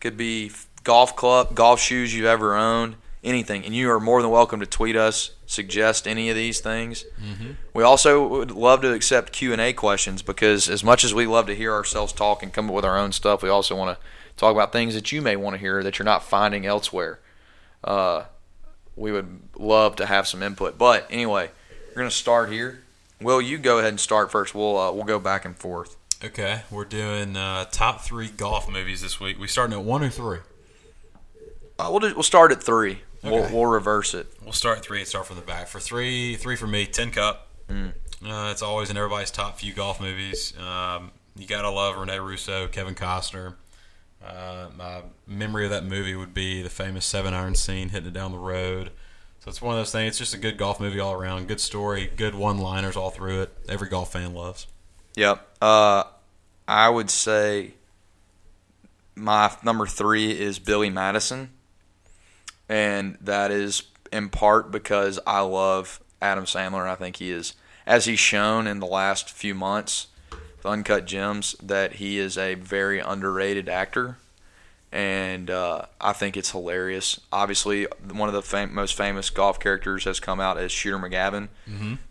Could be golf club, golf shoes you've ever owned, anything. And you are more than welcome to tweet us, suggest any of these things. We also would love to accept Q and A questions because as much as we love to hear ourselves talk and come up with our own stuff, we also want to talk about things that you may want to hear that you're not finding elsewhere. Uh, we would love to have some input. But anyway, we're gonna start here. Will you go ahead and start first? We'll uh, we'll go back and forth. Okay, we're doing uh, top three golf movies this week. We starting at one or three? Uh, we'll do, we'll start at three. We'll, Okay. we'll reverse it. We'll start at three and start from the back. For three, three for me. Tin Cup. Mm. Uh, it's always in everybody's top few golf movies. Um, you gotta love Rene Russo, Kevin Costner. Uh, my memory of that movie would be the famous seven iron scene hitting it down the road. So it's one of those things. It's just a good golf movie all around. Good story, good one liners all through it. Every golf fan loves. Yep. Uh, I would say my number three is Billy Madison, and that is in part because I love Adam Sandler. I think he is, as he's shown in the last few months, the Uncut Gems, that he is a very underrated actor. And uh, I think it's hilarious. Obviously, one of the fam- most famous golf characters has come out as Shooter McGavin,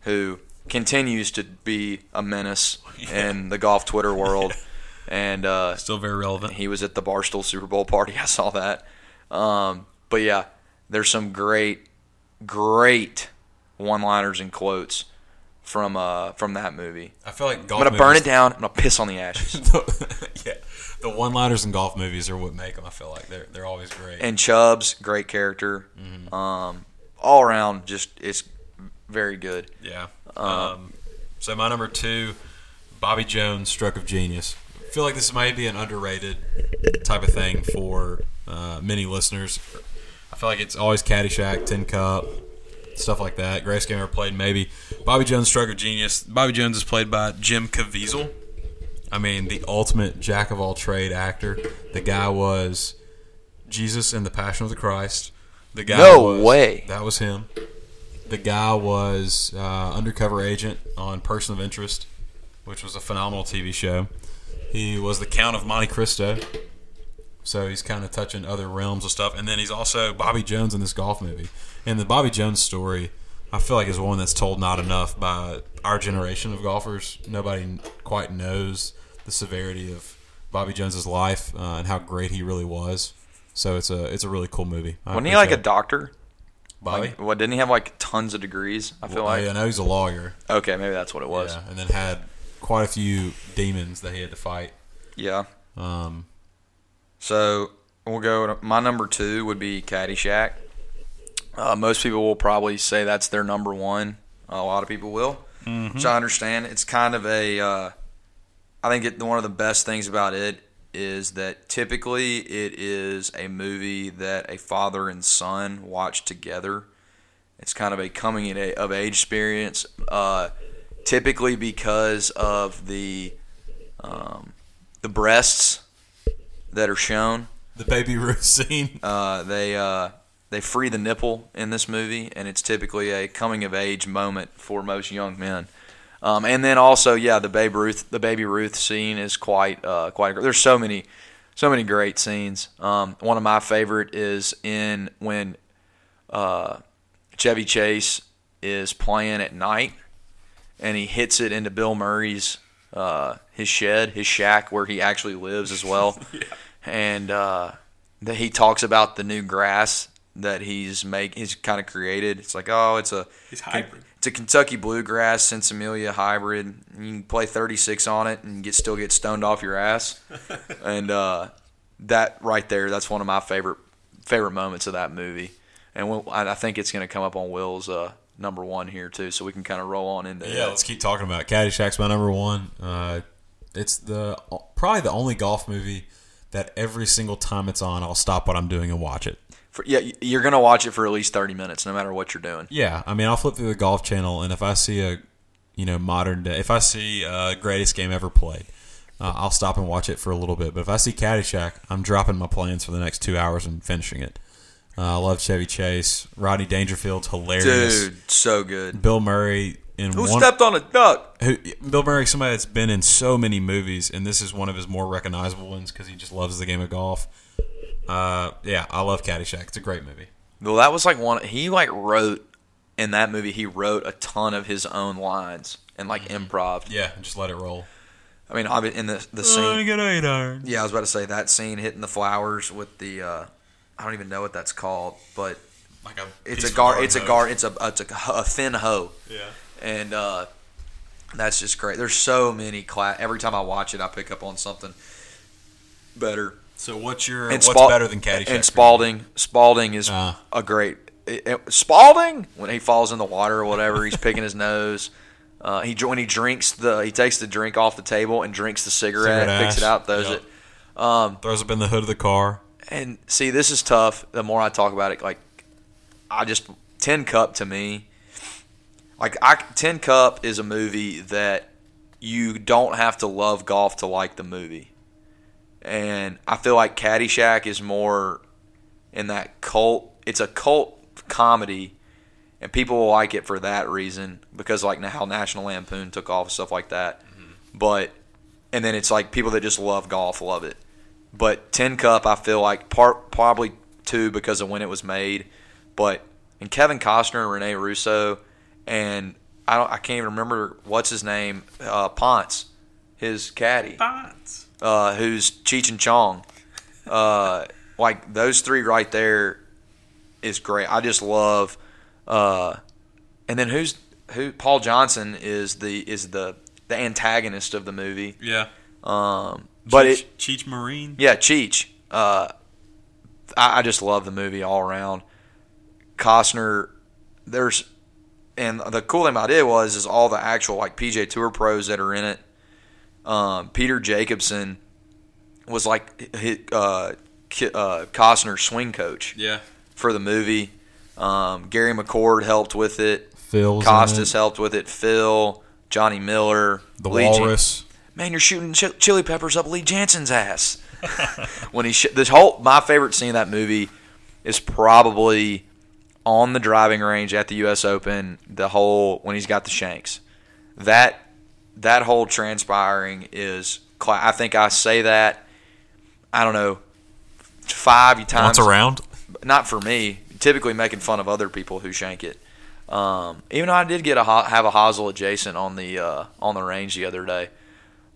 who continues to be a menace in the golf Twitter world. And uh, Still very relevant. he was at the Barstool Super Bowl party. I saw that. Um, but yeah, there's some great, great one-liners and quotes from uh, from that movie. I feel like golf. I'm gonna burn it down. I'm gonna piss on the ashes. yeah, the one liners in golf movies are what make them. I feel like they're they're always great. And Chubbs, great character. Um, all around, just it's very good. Yeah. Um, so my number two, Bobby Jones, Stroke of Genius. I feel like this might be an underrated type of thing for uh, many listeners. I feel like it's always Caddyshack, Tin Cup, stuff like that. Grace game ever played, maybe. Bobby Jones, Stroke of Genius. Bobby Jones is played by Jim Caviezel. I mean, the ultimate jack of all trade actor. The guy was Jesus in the Passion of the Christ. The guy No was- way. That was him. The guy was uh, undercover agent on Person of Interest, which was a phenomenal TV show. He was the Count of Monte Cristo, so he's kind of touching other realms of stuff. And then he's also Bobby Jones in this golf movie. And the Bobby Jones story, I feel like is one that's told not enough by our generation of golfers. Nobody quite knows the severity of Bobby Jones's life uh, and how great he really was. So it's a it's a really cool movie. I Wasn't he like a doctor? Bobby? Like, what didn't he have like tons of degrees? I feel Well, like. I know he's a lawyer. Okay, maybe that's what it was. Yeah, and then had quite a few demons that he had to fight. Yeah. Um, So we'll go. My number two would be Caddyshack. Uh, most people will probably say that's their number one. A lot of people will, which I understand. It's kind of a. Uh, I think it, one of the best things about it is that typically it is a movie that a father and son watch together. It's kind of a coming of age experience, uh, typically because of the um, the breasts that are shown. the baby Ruth scene. Uh, they uh, they free the nipple in this movie, and it's typically a coming of age moment for most young men. Um, and then also, yeah, the Babe Ruth the Baby Ruth scene is quite uh, quite. There's so many so many great scenes. Um, one of my favorite is in when uh, Chevy Chase is playing at night, and he hits it into Bill Murray's uh, his shed, his shack where he actually lives as well. And uh, that he talks about the new grass that he's make he's kind of created. It's like oh, it's a He's hybrid. it's a Kentucky bluegrass Sinsemilla hybrid. You can play 36 on it and get still get stoned off your ass. and uh, that right there, that's one of my favorite favorite moments of that movie. And we'll, I I think it's going to come up on Will's uh, number one here too, so we can kind of roll on into Yeah, it. let's keep talking about it. Caddyshack's my number one. Uh, it's the probably the only golf movie that every single time it's on, I'll stop what I'm doing and watch it. For, yeah, you're going to watch it for at least 30 minutes, no matter what you're doing. Yeah, I mean, I'll flip through the golf channel, and if I see a, you know, modern day, if I see uh, greatest game ever played, uh, I'll stop and watch it for a little bit. But if I see Caddyshack, I'm dropping my plans for the next two hours and finishing it. Uh, I love Chevy Chase, Rodney Dangerfield's hilarious. Dude, so good. Bill Murray in Who one, stepped on a duck? who, Bill Murray, somebody that's been in so many movies, and this is one of his more recognizable ones because he just loves the game of golf. Uh, yeah, I love Caddyshack. It's a great movie. Well, that was like one. He like wrote in that movie he wrote a ton of his own lines and like improv. Yeah, just let it roll. I mean, in the the I scene. get eight iron. Yeah, I was about to say that scene hitting the flowers with the. Uh, I don't even know what that's called, but Like a it's a gar. It's a gar. It's a it's a, a thin hoe, Yeah. and uh, that's just great. There's so many class. Every time I watch it, I pick up on something better. So what's your And what's Spal- better than Caddyshack? And Spalding, Spalding is Uh. a great. it- it- Spalding when he falls in the water or whatever, he's picking his nose. Uh, he when he drinks the he takes the drink off the table and drinks the cigarette, Cigarette picks it ash, out, throws yep. it. Um, throws up in the hood of the car. And see, this is tough. The more I talk about it, like I just Tin Cup to me, like I Tin Cup is a movie that you don't have to love golf to like the movie, and I feel like Caddyshack is more in that cult. It's a cult comedy, and people will like it for that reason because like how National Lampoon took off and stuff like that. Mm-hmm. But and then it's like people that just love golf love it. But Tin Cup, I feel like part probably two because of when it was made, but and Kevin Costner, and Rene Russo, and I don't I can't even remember what's his name, uh, Ponce, his caddy, Ponce, uh, who's Cheech and Chong. Uh, like those three right there is great. I just love. Uh, and then who's who? Paul Johnson is the is the the antagonist of the movie. Yeah. Um, but Cheech, it Cheech Marin. yeah, Cheech. Uh, I, I just love the movie all around. Costner, there's, and the cool thing about it was is all the actual like PGA Tour pros that are in it. Um, Peter Jacobsen was like hi- uh, Ki- uh, Costner's swing coach Yeah. for the movie. Um, Gary McCord helped with it. Phil's Costas helped with it. Phil, Johnny Miller, the Lee Walrus. Man, you're shooting ch- chili peppers up Lee Janzen's ass. when he sh- this whole my favorite scene of that movie is probably on the driving range at the U.S. Open. The whole when he's got the shanks, that that whole transpiring is. Cla- I think I say that. I don't know, five times Once around. not for me. Typically making fun of other people who shank it. Um, even though I did get a ho- have a hosel adjacent on the uh, on the range the other day,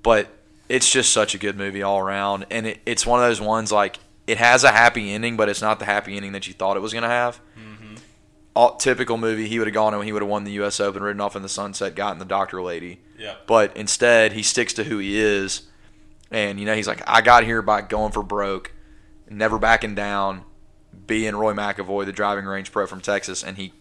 but it's just such a good movie all around, and it, it's one of those ones like it has a happy ending, but it's not the happy ending that you thought it was gonna have. Mm-hmm. All, typical movie, he would have gone and he would have won the U.S. Open, ridden off in the sunset, gotten the doctor lady. Yeah. But instead, he sticks to who he is, and you know he's like, I got here by going for broke, never backing down, being Roy McAvoy, the driving range pro from Texas, and he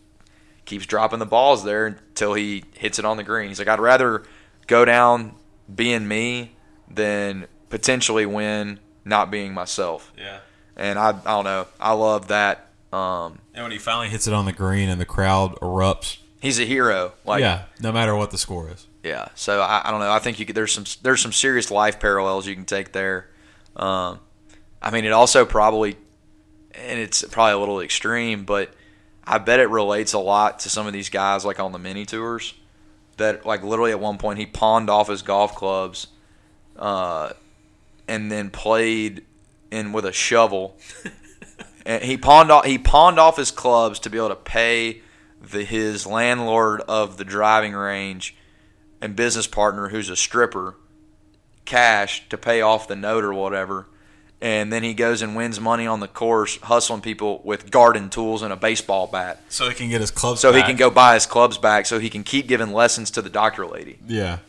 keeps dropping the balls there until he hits it on the green. He's like, I'd rather go down being me than potentially win not being myself. Yeah. And I, I don't know, I love that. Um, And when he finally hits it on the green and the crowd erupts. he's a hero. Like, yeah, no matter what the score is. Yeah, so I, I don't know. I think you could, there's some there's some serious life parallels you can take there. Um, I mean, it also probably, and it's probably a little extreme, but I bet it relates a lot to some of these guys like on the mini tours. That like literally at one point he pawned off his golf clubs, uh, and then played in with a shovel. and he pawned off he pawned off his clubs to be able to pay the his landlord of the driving range and business partner who's a stripper cash to pay off the note or whatever. And then he goes and wins money on the course, hustling people with garden tools and a baseball bat. So he can get his clubs So he can go buy his clubs back so he can keep giving lessons to the doctor lady. Yeah.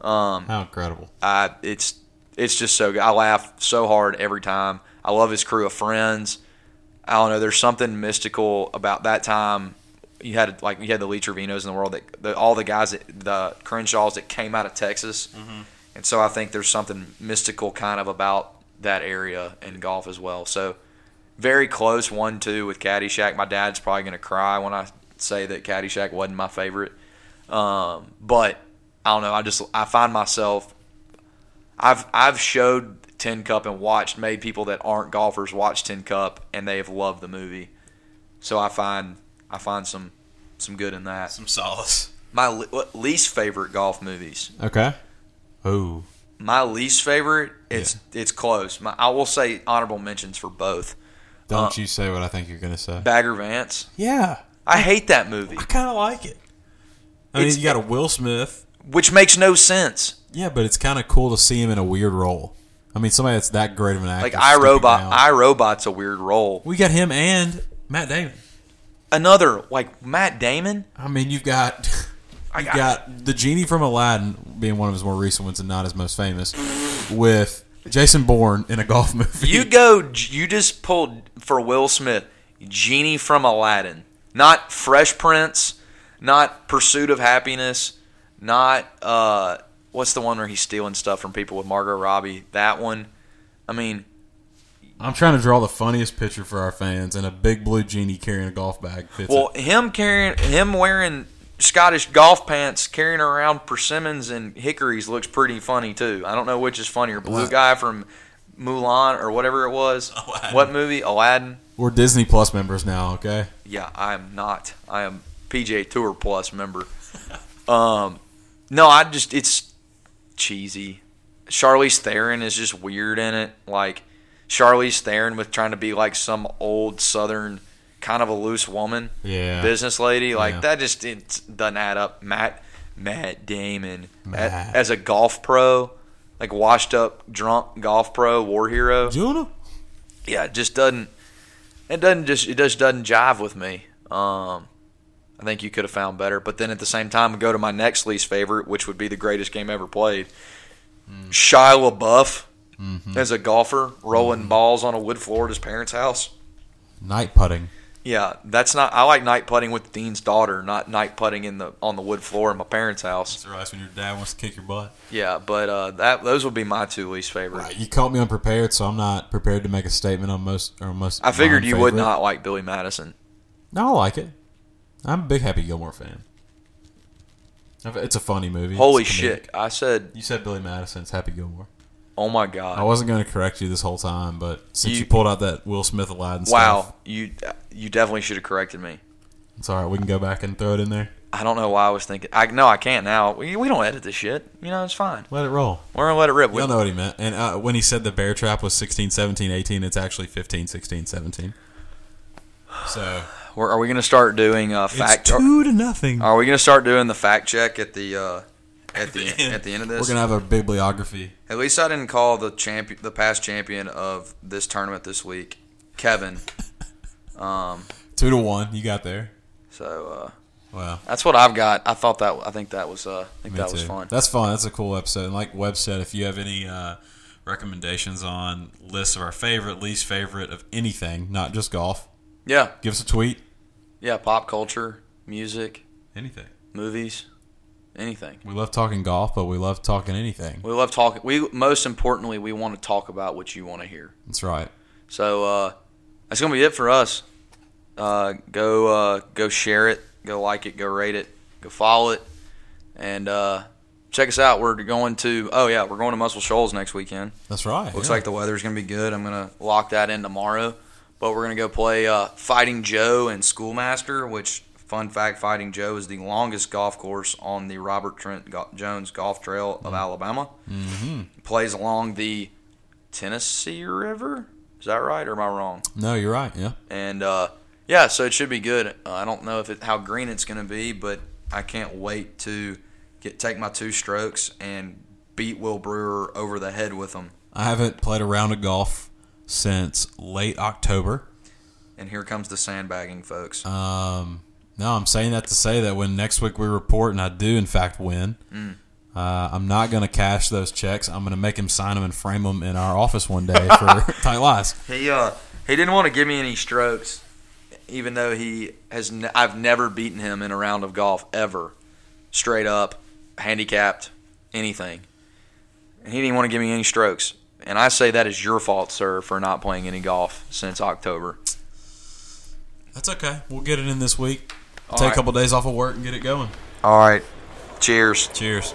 Um, How incredible. I, it's it's just so good. I laugh so hard every time. I love his crew of friends. I don't know. There's something mystical about that time. You had like you had the Lee Trevinos in the world that the, all the guys that the Crenshaws that came out of Texas, and so I think there's something mystical kind of about that area in golf as well. So very close one two with Caddyshack. My dad's probably gonna cry when I say that Caddyshack wasn't my favorite, um, but I don't know. I just I find myself I've I've showed Tin Cup and watched made people that aren't golfers watch Tin Cup and they have loved the movie. So I find I find some some good in that. Some solace. My le- least favorite golf movies. Okay. Oh. My least favorite. It's it's close. My, I will say honorable mentions for both. Don't Uh, you say what I think you're going to say. Bagger Vance. Yeah. I hate that movie, I kind of like it. I mean, you got a Will Smith. which makes no sense. Yeah, but it's kind of cool to see him in a weird role. I mean, somebody that's that great of an actor. Like sticking iRobot, around. iRobot's a weird role. we got him and Matt Damon. Another like Matt Damon. I mean, you've got I you got the genie from Aladdin being one of his more recent ones and not his most famous, with Jason Bourne in a golf movie. You go. You just pulled for Will Smith, Genie from Aladdin, not Fresh Prince, not Pursuit of Happiness, not uh, what's the one where he's stealing stuff from people with Margot Robbie? That one. I mean, I'm trying to draw the funniest picture for our fans, and a big blue genie carrying a golf bag well, it. him carrying him wearing Scottish golf pants, carrying around persimmons and hickories looks pretty funny too. I don't know which is funnier, blue Aladdin. guy from Mulan or whatever it was. Aladdin. What movie? Aladdin. We're Disney Plus members now, okay? Yeah, I am not. I am PGA Tour Plus member. Um, no, I just it's cheesy. Charlize Theron is just weird in it. Like Charlize Theron with trying to be like some old Southern kind of a loose woman, Yeah. business lady. Like Yeah. that just doesn't add up. Matt Matt Damon Matt. as a golf pro, like washed up drunk golf pro, war hero yeah, it just doesn't. It doesn't just. It just doesn't jive with me. Um, I think you could have found better. But then at the same time, go to my next least favorite, which would be the greatest game ever played. Hmm. Shia LaBeouf mm-hmm. as a golfer rolling mm-hmm. balls on a wood floor at his parents' house. Night putting. Yeah, that's not. I like night putting with Dean's daughter, not night putting in the on the wood floor in my parents' house. It's nice when your dad wants to kick your butt. Yeah, but uh, that those would be my two least favorite. Right, you caught me unprepared, so I'm not prepared to make a statement on most or most. I figured you would not like Billy Madison. No, I like it. I'm a big Happy Gilmore fan. It's a funny movie. Holy shit! I said, You said Billy Madison. It's Happy Gilmore. oh my god. I wasn't going to correct you this whole time, but since you, You- pulled out that Will Smith Aladdin Wow, stuff, you you definitely should have corrected me. it's all right. We can go back and throw it in there. I don't know why I was thinking. I no, I can't now. We, we don't edit this shit. You know, it's fine. Let it roll. We're gonna let it rip. We- Y'all know what he meant. And uh, when he said the bear trap was 16, 17, 18, it's actually 15, 16, 17. So we're, are we gonna start doing uh, fact? it's two to nothing. Are we gonna start doing the fact check at the uh, at the end. at the end of this? We're gonna have a bibliography. At least I didn't call the champion, the past champion of this tournament this week, Kevin. Um, Two to one. You got there. so uh, Wow. that's what I've got. I thought that I think that was uh, I think Me that was fun. That's fun. That's a cool episode. And like Webb said, if you have any uh, recommendations on lists of our favorite, least favorite of anything, not just golf, Yeah, give us a tweet. yeah. Pop culture, music, Anything. movies, anything. We love talking golf, but we love talking anything. We love talking. We most importantly, we want to talk about what you want to hear. That's right. So uh, that's gonna be it for us. Uh, go uh, go share it, go like it, go rate it, go follow it, and uh, check us out. We're going to oh yeah, we're going to Muscle Shoals next weekend. That's right. Looks yeah. like the weather's gonna be good. I'm gonna lock that in tomorrow. But we're gonna go play uh, Fighting Joe and Schoolmaster. Which fun fact, Fighting Joe is the longest golf course on the Robert Trent Go- Jones Golf Trail of Alabama. Mm-hmm. Plays along the Tennessee River. Is that right, or am I wrong? No, you're right. Yeah. And uh, yeah, so it should be good. Uh, I don't know if it, how green it's going to be, but I can't wait to get take my two strokes and beat Will Brewer over the head with them. I haven't played a round of golf since late October. And here comes the sandbagging, folks. Um, no, I'm saying that to say that when next week we report and I do in fact win, Mm. Uh, I'm not going to cash those checks. I'm going to make him sign them and frame them in our office one day for tight lies. He uh he didn't want to give me any strokes, even though he has. Ne- I've never beaten him in a round of golf ever, straight up, handicapped, anything. And he didn't want to give me any strokes. And I say that is your fault, sir, for not playing any golf since October. That's okay. We'll get it in this week. All Take right. a couple days off of work and get it going. All right. Cheers. Cheers.